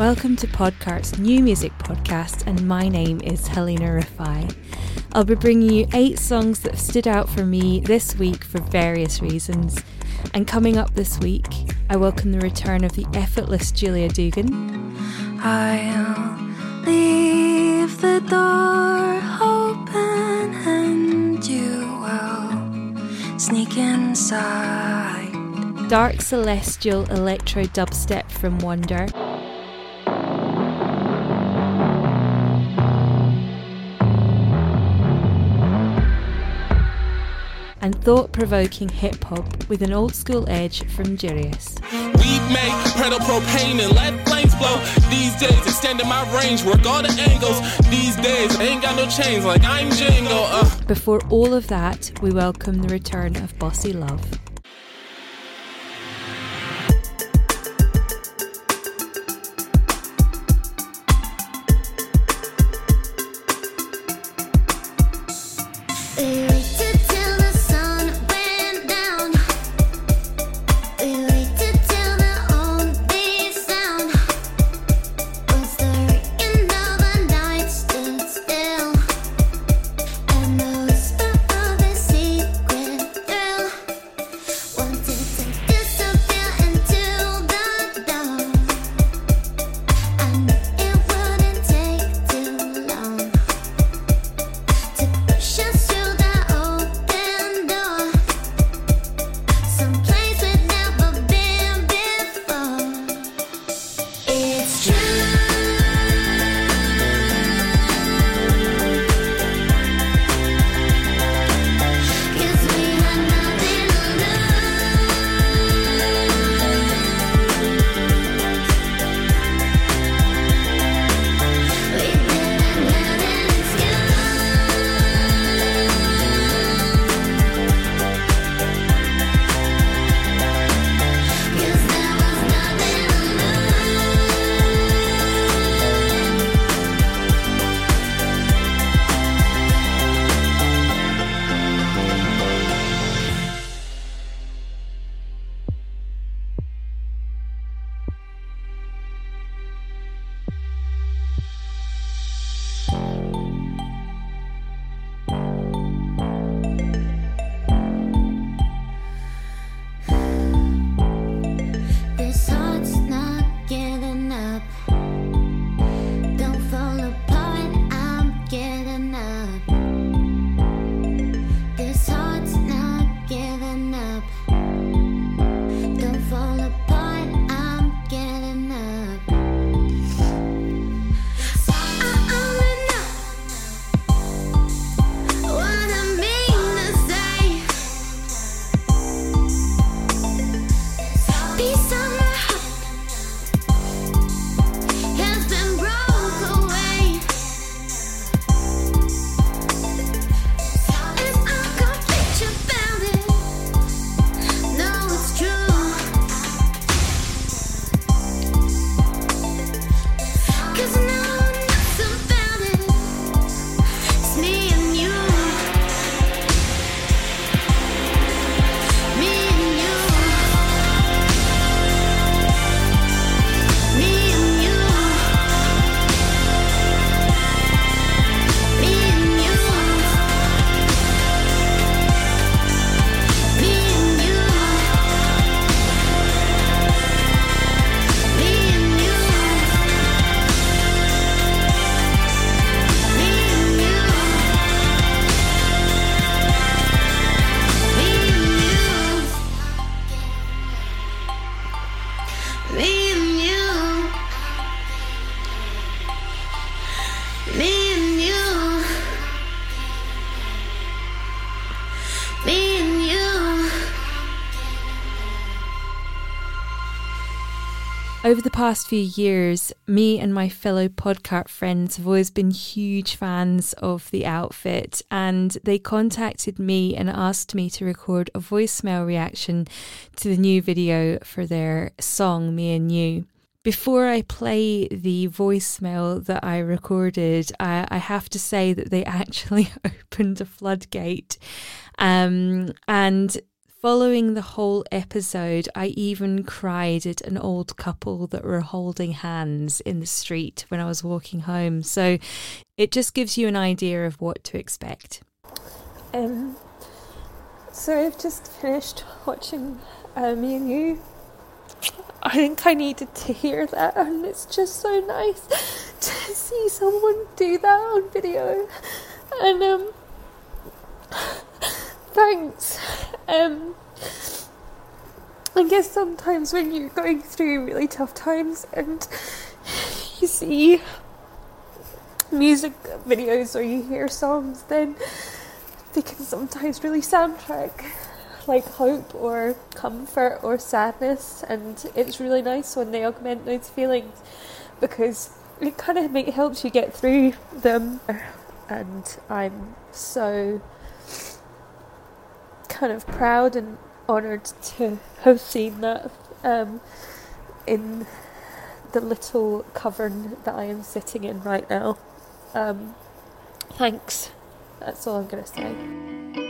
Welcome to Podcart's new music podcast, and my name is Halina Rafai. I'll be bringing you eight songs that have stood out for me this week for various reasons. And coming up this week, I welcome the return of the effortless Julia Dugan. I'll leave the door open and you will sneak inside. Dark celestial electro dubstep from Wonder. And thought provoking hip hop with an old school edge from Jurius. Weed make propane and let flames blow. These days, extending my range, work all the angles. These days, I ain't got no chains like I'm Django. Uh. Before all of that, we welcome the return of Bossy Love. Over the past few years, me and my fellow podcast friends have always been huge fans of the outfit, and they contacted me and asked me to record a voicemail reaction to the new video for their song, Me and You. Before I play the voicemail that I recorded, I, I have to say that they actually opened a floodgate. Um, and Following the whole episode, I even cried at an old couple that were holding hands in the street when I was walking home. So it just gives you an idea of what to expect. Um, so I've just finished watching uh, Me and You. I think I needed to hear that, and it's just so nice to see someone do that on video. And um, thanks. Um, I guess sometimes when you're going through really tough times and you see music videos or you hear songs, then they can sometimes really soundtrack like hope or comfort or sadness, and it's really nice when they augment those feelings because it kind of helps you get through them. And I'm so kind of proud and honoured to have seen that um, in the little cavern that I am sitting in right now. Um, thanks. That's all I'm going to say.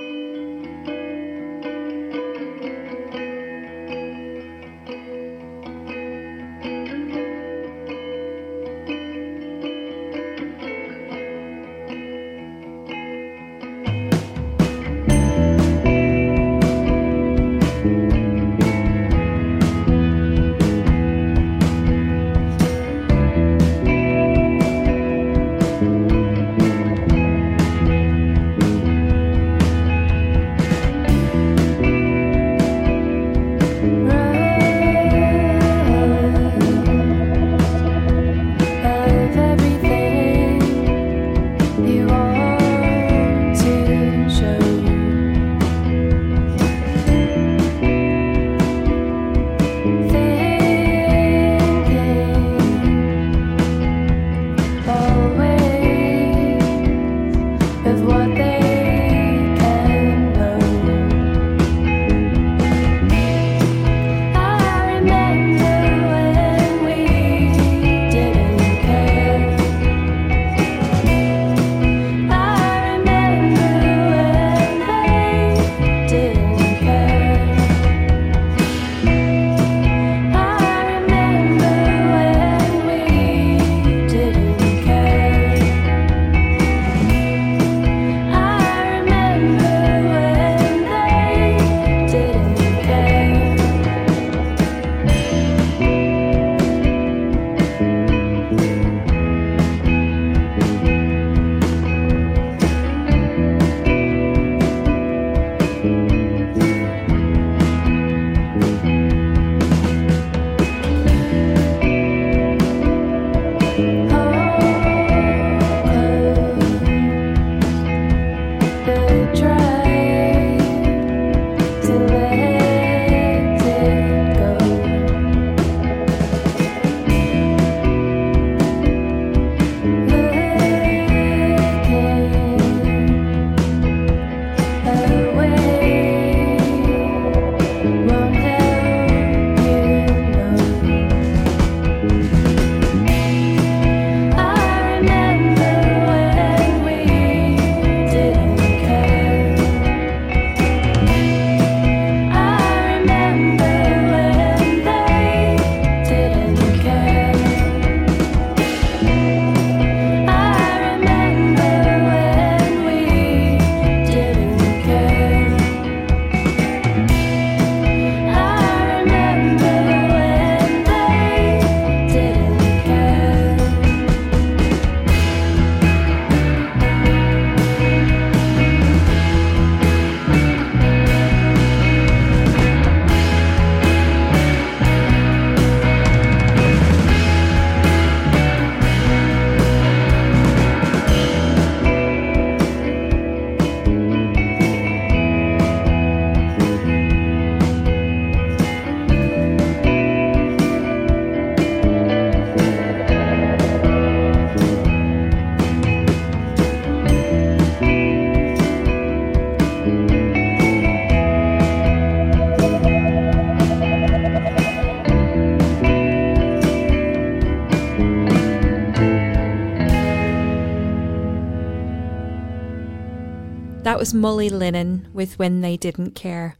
Was Molly Linen with When They Didn't Care.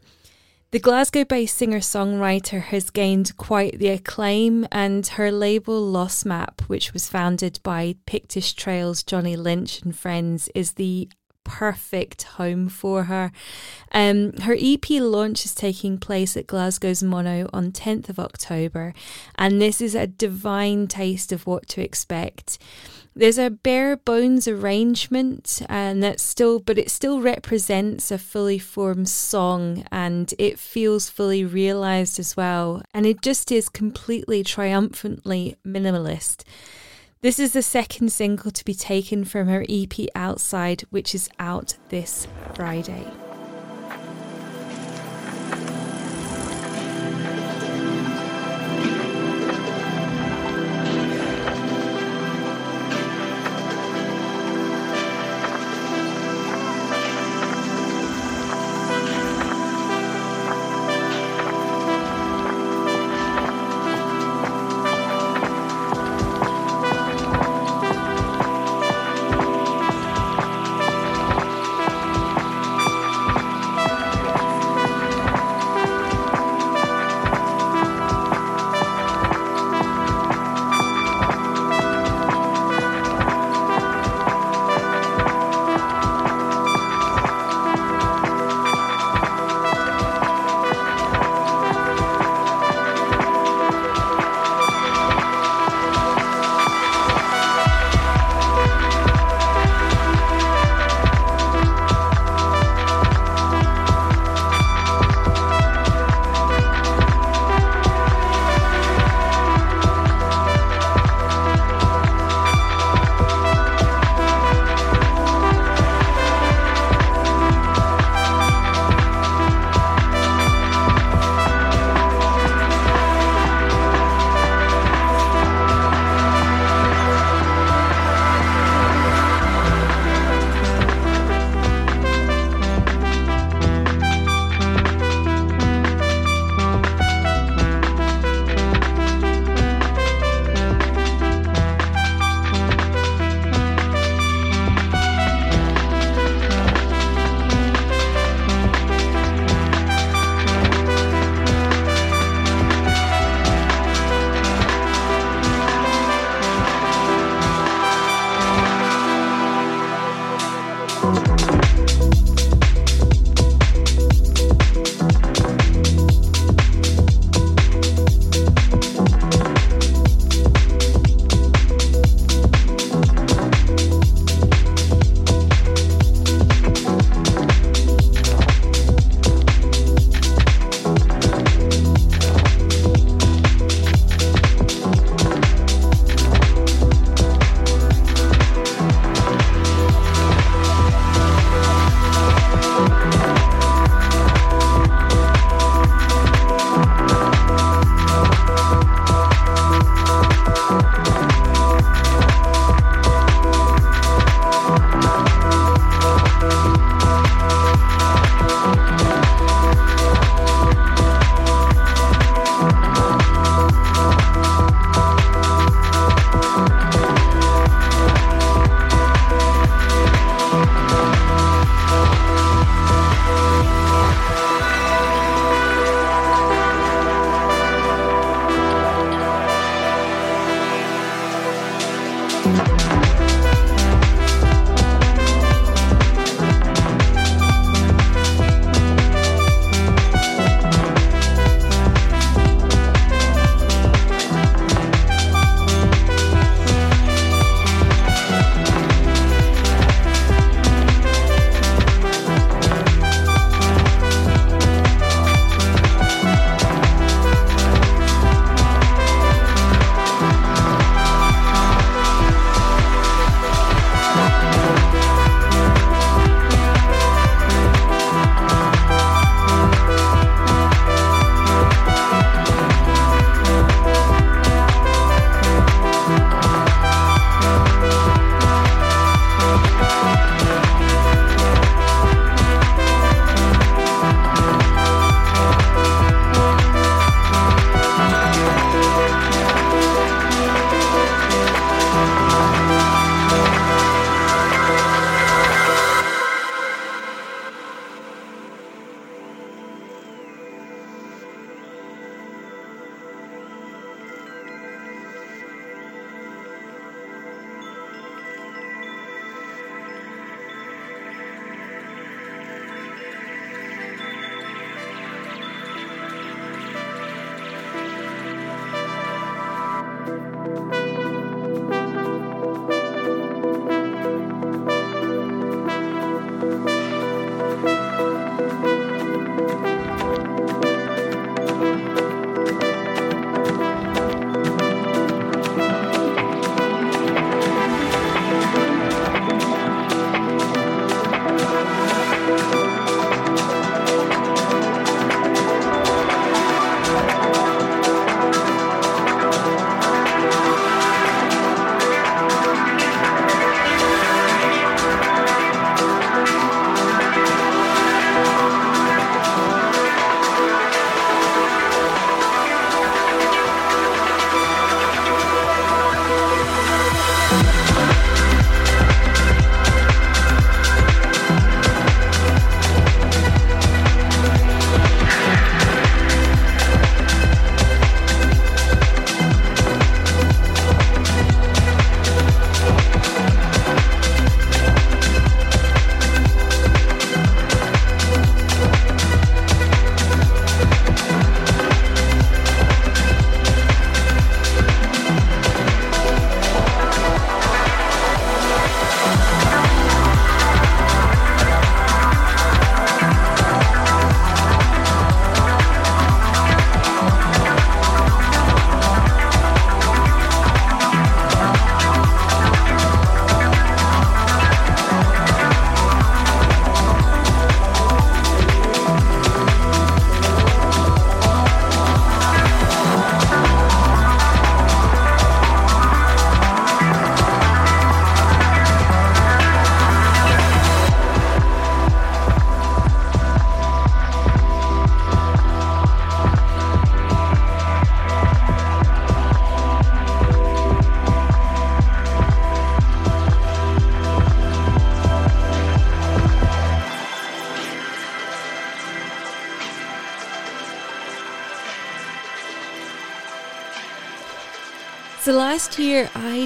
The Glasgow based singer songwriter has gained quite the acclaim, and her label Lost Map, which was founded by Pictish Trails Johnny Lynch and friends, is the perfect home for her. Um, her EP launch is taking place at Glasgow's Mono on 10th of October, and this is a divine taste of what to expect. There's a bare bones arrangement, and that's still, but it still represents a fully formed song, and it feels fully realized as well. And it just is completely triumphantly minimalist. This is the second single to be taken from her EP Outside, which is out this Friday.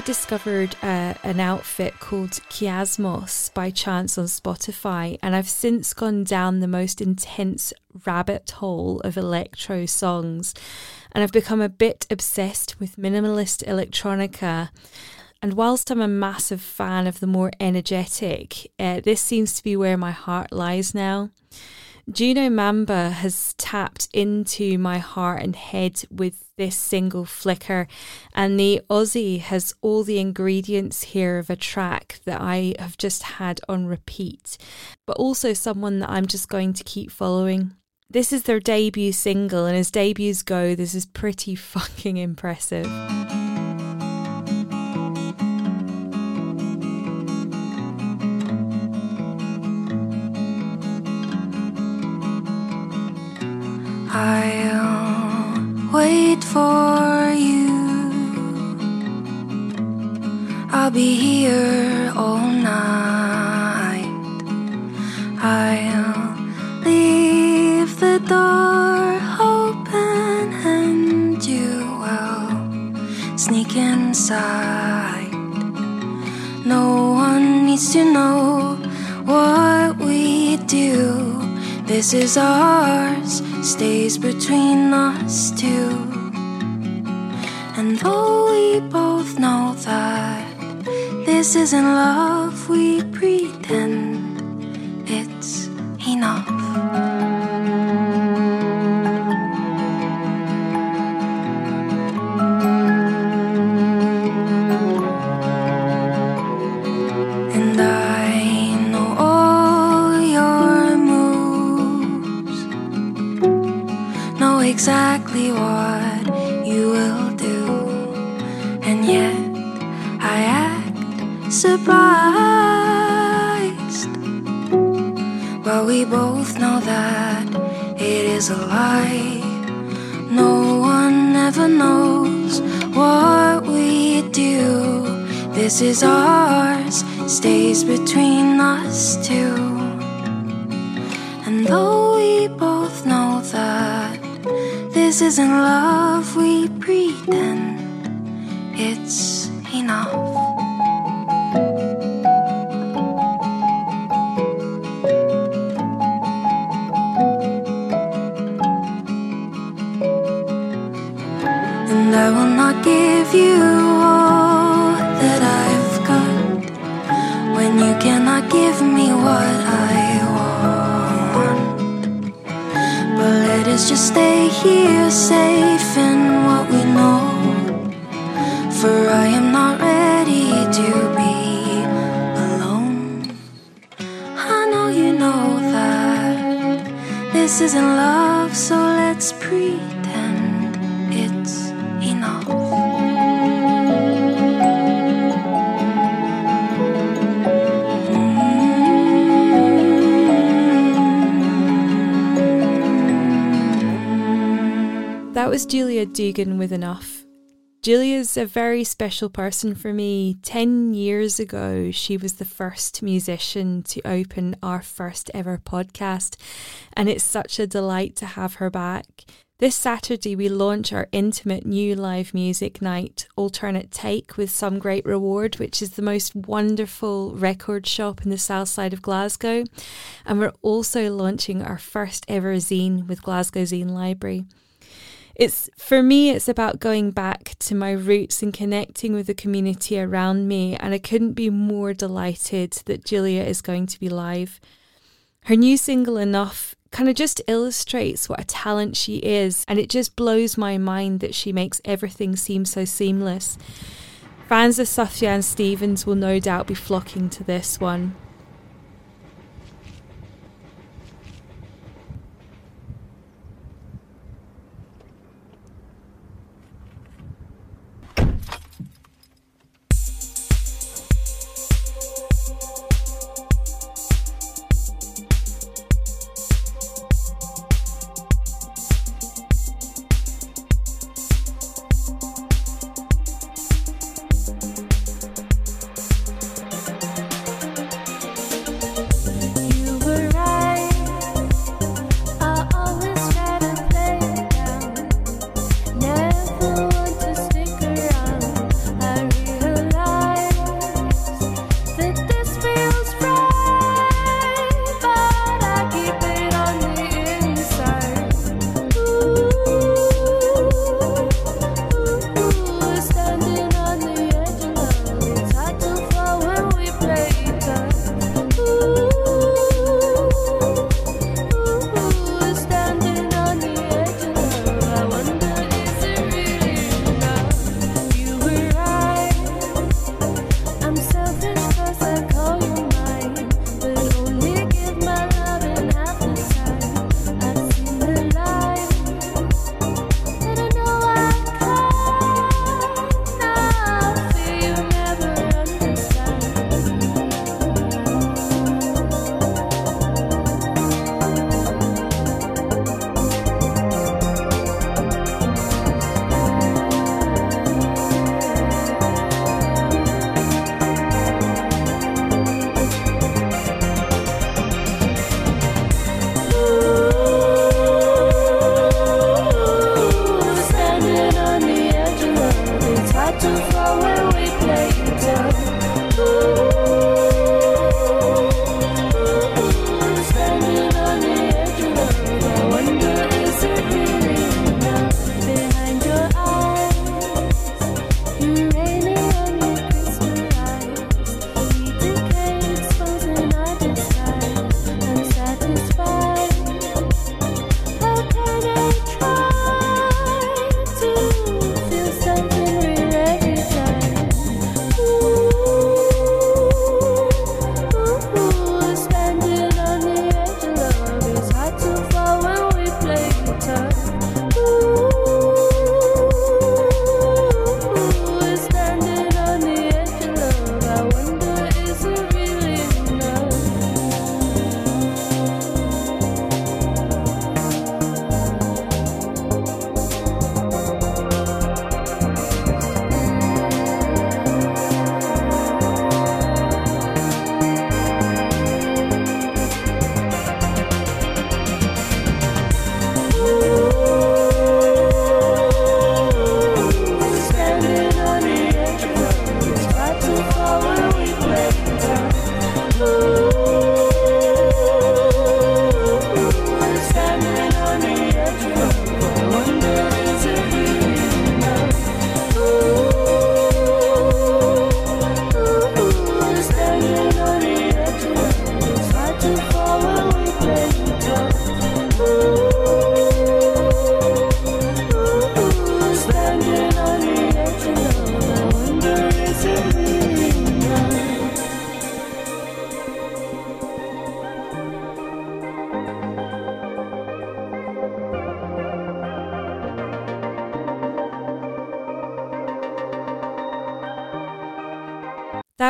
Discovered uh, an outfit called Kiasmos by chance on Spotify, and I've since gone down the most intense rabbit hole of electro songs, and I've become a bit obsessed with minimalist electronica. And whilst I'm a massive fan of the more energetic, uh, this seems to be where my heart lies now. Juno Mamba has tapped into my heart and head with this single flicker, and the Aussie has all the ingredients here of a track that I have just had on repeat, but also someone that I'm just going to keep following. This is their debut single, and as debuts go, this is pretty fucking impressive. I'll wait for you. I'll be here all night. I'll leave the door open and you will sneak inside. No one needs to know what we do. This is ours, stays between us two. And though we both know that this isn't love, we pretend is a lie. No one ever knows what we do. This is ours, stays between us two. And though we both know that this isn't love, we And I will not give you all that I've got when you cannot give me what I want. But let us just stay here, safe in what we know. For I am not ready to be alone. I know you know that this isn't love, That was Julia Dugan with Enough. Julia's a very special person for me. 10 years ago, she was the first musician to open our first ever podcast, and it's such a delight to have her back. This Saturday, we launch our intimate new live music night, Alternate Take, with Some Great Reward, which is the most wonderful record shop in the south side of Glasgow. And we're also launching our first ever zine with Glasgow Zine Library. It's for me, it's about going back to my roots and connecting with the community around me. And I couldn't be more delighted that Julia is going to be live. Her new single, Enough, kind of just illustrates what a talent she is. And it just blows my mind that she makes everything seem so seamless. Fans of Sufjan Stevens will no doubt be flocking to this one.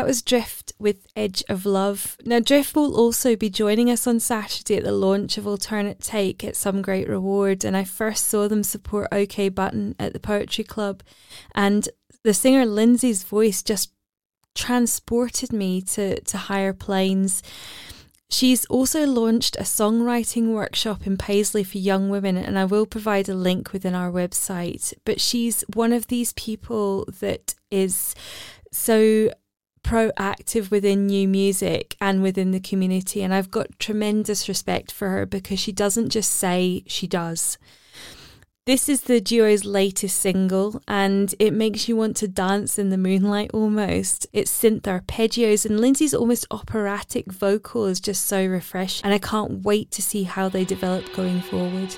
That was Drift with Edge of Love. Now, Drift will also be joining us on Saturday at the launch of Alternate Take at Some Great Reward. And I first saw them support OK Button at the Poetry Club. And the singer Lindsay's voice just transported me to, to higher planes. She's also launched a songwriting workshop in Paisley for young women, and I will provide a link within our website. But she's one of these people that is so proactive within new music and within the community. And I've got tremendous respect for her because she doesn't just say, she does. This is the duo's latest single, and it makes you want to dance in the moonlight almost. It's synth arpeggios, and Lindsay's almost operatic vocal is just so refreshing, and I can't wait to see how they develop going forward.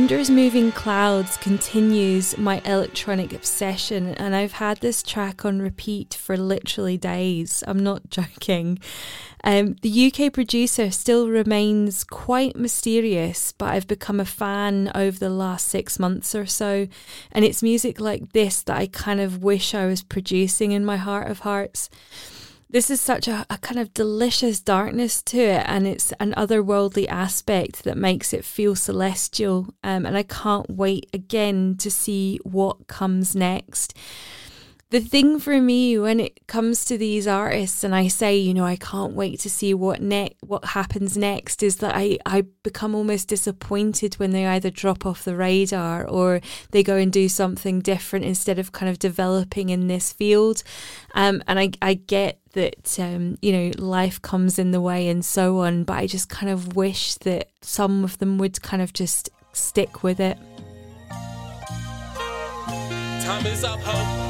Wonders Moving Clouds continues my electronic obsession, and I've had this track on repeat for literally days. I'm not joking. Um, the UK producer still remains quite mysterious, but I've become a fan over the last six months or so. And it's music like this that I kind of wish I was producing in my heart of hearts this is such a, a, kind of delicious darkness to it and it's an otherworldly aspect that makes it feel celestial um, and i can't wait again to see what comes next the thing for me when it comes to these artists and I say, you know, I can't wait to see what ne- what happens next is that I, I become almost disappointed when they either drop off the radar or they go and do something different instead of kind of developing in this field. Um, and I, I get that, um, you know, life comes in the way and so on, but I just kind of wish that some of them would kind of just stick with it. Time is up, hope.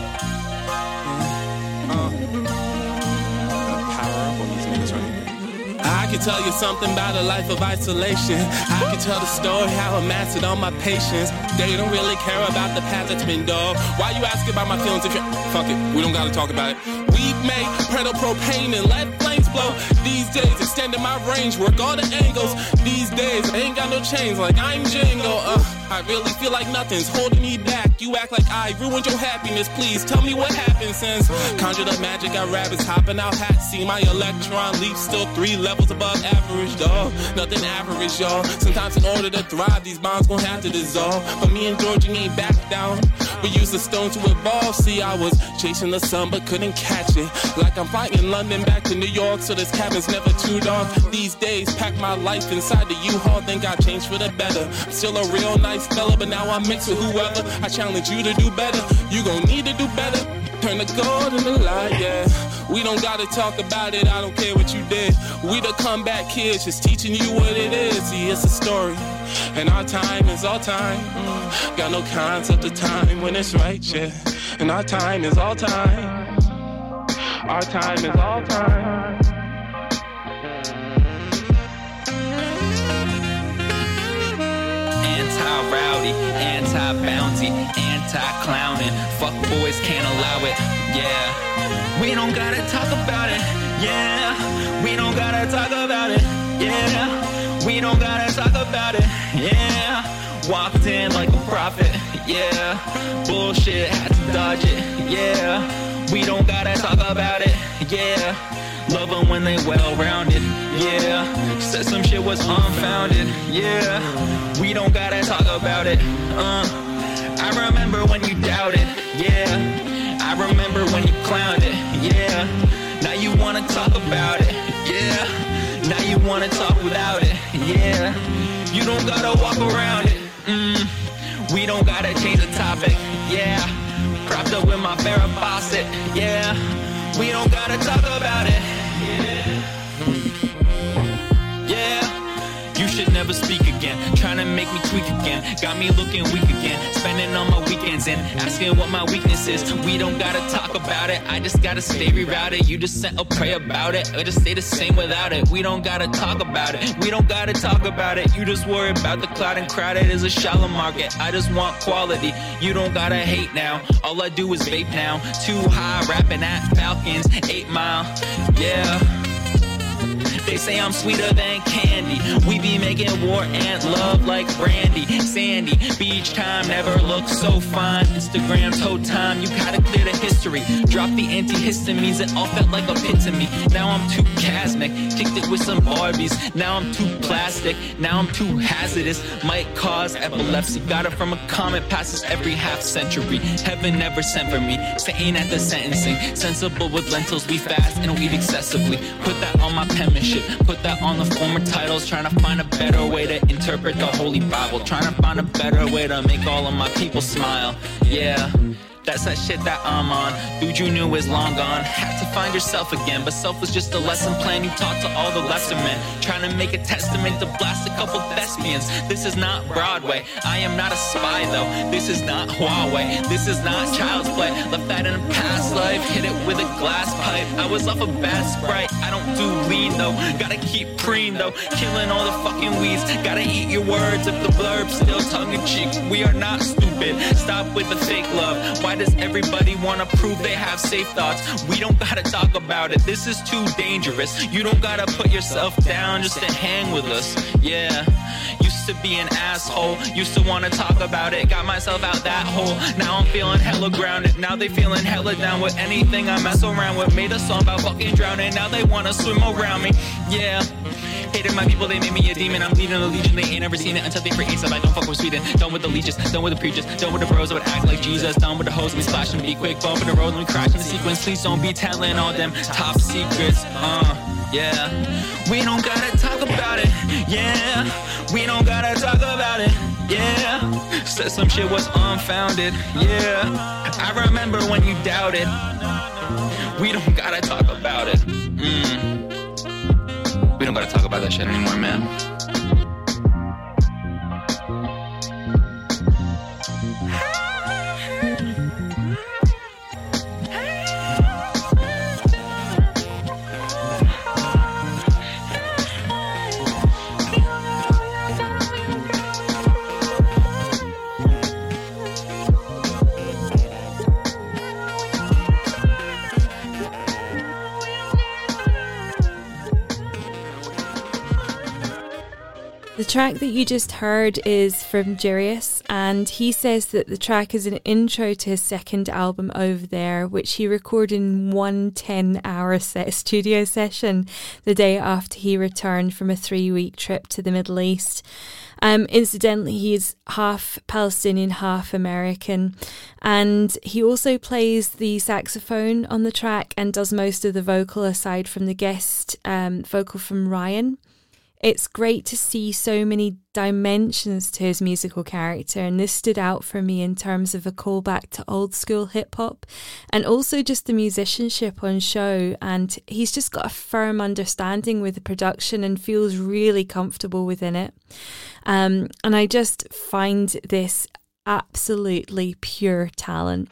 I can tell you something about a life of isolation. I can tell the story how I mastered all my patience. They don't really care about the path that's been dug. Why you asking about my feelings if you fuck it? We don't gotta talk about it. We make pedal propane and let flames blow. These days extending my range, work all the angles. These days I ain't got no chains like I'm Django. Uh, I really feel like nothing's holding me back. You act like I ruined your happiness. Please tell me what happened since conjured up magic. Got rabbits hopping out hats. See my electron leap still three levels above average, dog. Nothing average, y'all. Sometimes in order to thrive, these bonds gon' have to dissolve. But me and Georgie ain't back down. We use the stone to evolve. See, I was chasing the sun but couldn't catch it. Like I'm fighting London back to New York, so this cabin's never too dark. These days, pack my life inside the U-Haul. Think I changed for the better. I'm still a real nice fella, but now I'm mixed with whoever. I challenge you to do better. You gon' need to do better. Turn the gold into light, yeah. We don't gotta talk about it, I don't care what you did. We the comeback kids, just teaching you what it is. See, it's a story, and our time is all time. Mm. Got no concept of time when it's right, yeah. And our time is all time. Our time is all time. Anti-rowdy, anti-bounty, anti-clowning. Fuck boys can't allow it. Yeah, we don't gotta talk about it. Yeah, we don't gotta talk about it. Yeah, we don't gotta talk about it. Yeah, walked in like a prophet. Yeah, bullshit had to dodge it. Yeah, we don't gotta talk about it. Yeah. Love them when they well rounded, yeah. Said some shit was unfounded, yeah. We don't gotta talk about it, uh. I remember when you doubted, yeah. I remember when you clowned it, yeah. Now you wanna talk about it, yeah. Now you wanna talk without it, yeah. You don't gotta walk around it, mm. We don't gotta change the topic, yeah. Propped up with my Farrah Fawcett, yeah. We don't gotta talk about it. Yeah, should never speak again. Trying to make me tweak again. Got me looking weak again. Spending all my weekends in asking what my weakness is. We don't gotta talk about it. I just gotta stay rerouted. You just sent a pray about it. Or just stay the same without it. We don't gotta talk about it. We don't gotta talk about it. You just worry about the cloud and crowded is a shallow market. I just want quality. You don't gotta hate now. All I do is vape now. Too high, rapping at Falcons. Eight mile. Yeah. They say I'm sweeter than candy. We be making war and love like brandy. Sandy, beach time never looks so fine. Instagram's whole time, you gotta clear the history. Drop the antihistamines, it all felt like a pit to me. Now I'm too cosmic, kicked it with some Barbies. Now I'm too plastic, now I'm too hazardous. Might cause epilepsy. Got it from a comet, passes every half century. Heaven never sent for me. Satan at the sentencing. Sensible with lentils, we fast and eat excessively. Put that on my penmanship, put that on the former titles. Trying to find a better way to interpret the Holy Bible. Trying to find a better way to make all of my people smile. Yeah. That's that shit that I'm on. Dude you knew is long gone. Had to find yourself again, but self was just a lesson plan you taught to all the lesser men. Trying to make a testament to blast a couple thespians. This is not Broadway. I am not a spy though. This is not Huawei. This is not child's play. Left that in a past life. Hit it with a glass pipe. I was off a bad sprite. I don't do lean though. Gotta keep preen though. Killing all the fucking weeds. Gotta eat your words if the blurb still tongue in cheek. We are not stupid. Stop with the fake love. Why does everybody wanna prove they have safe thoughts? We don't gotta talk about it. This is too dangerous. You don't gotta put yourself down just to hang with us. Yeah. Used to be an asshole. Used to wanna talk about it. Got myself out that hole. Now I'm feeling hella grounded. Now they feeling hella down with anything I mess around with. Made a song about fucking drowning. Now they wanna swim around me. Yeah. Hated my people, they made me a demon. I'm leading a legion, they ain't never seen it until they create stuff. I don't fuck with Sweden. Done with the leeches, done with the preachers, done with the bros that would act like Jesus. Done with the hoes, me splash and be quick, bump in the road, let me crash in the sequence. Please don't be telling all them top secrets. Uh, yeah. We don't gotta talk about it. Yeah. We don't gotta talk about it. Yeah. Said some shit was unfounded. Yeah. I remember when you doubted. We don't gotta talk about it. Mm. We don't gotta talk about that shit anymore, man. Track that you just heard is from Jirius, and he says that the track is an intro to his second album over there, which he recorded in one 10 hour set studio session the day after he returned from a three week trip to the Middle East. Um, incidentally, he's half Palestinian, half American, and he also plays the saxophone on the track and does most of the vocal aside from the guest um, vocal from Ryan it's great to see so many dimensions to his musical character, and this stood out for me in terms of a callback to old school hip hop and also just the musicianship on show. And he's just got a firm understanding with the production and feels really comfortable within it. Um, and I just find this absolutely pure talent.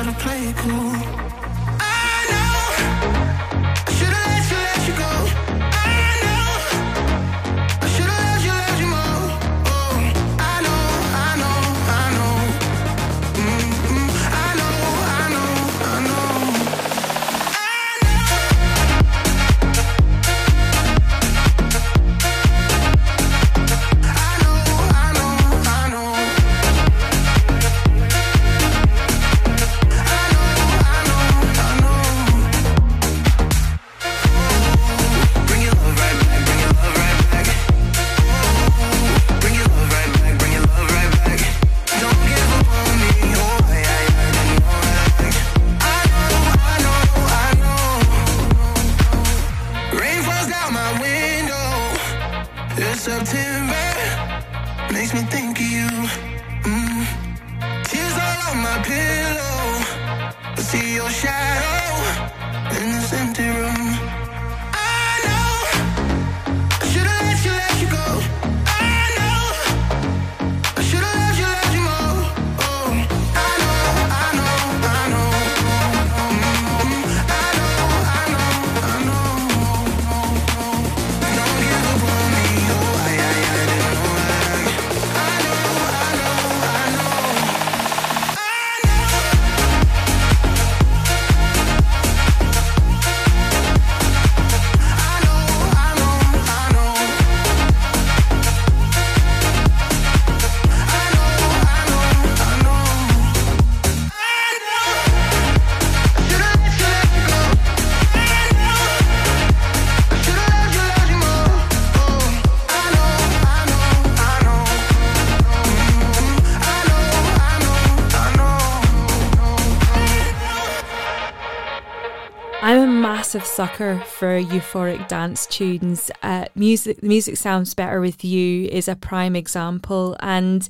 To play it cool. Massive sucker for euphoric dance tunes. Uh, music, music sounds better with you is a prime example, and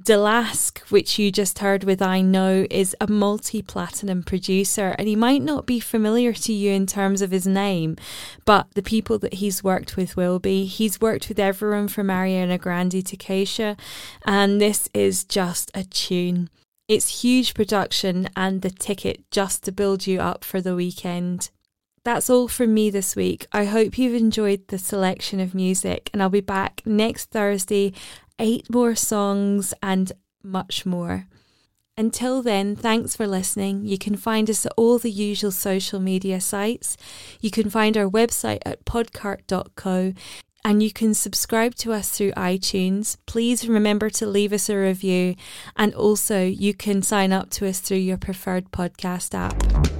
Delask, which you just heard with I Know, is a multi platinum producer, and he might not be familiar to you in terms of his name, but the people that he's worked with will be. He's worked with everyone from Ariana Grande to Kesha, and this is just a tune. It's huge production and the ticket just to build you up for the weekend. That's all from me this week. I hope you've enjoyed the selection of music, and I'll be back next Thursday eight more songs, and much more. Until then, thanks for listening. You can find us at all the usual social media sites. You can find our website at podcart.co and you can subscribe to us through iTunes. Please remember to leave us a review and also you can sign up to us through your preferred podcast app.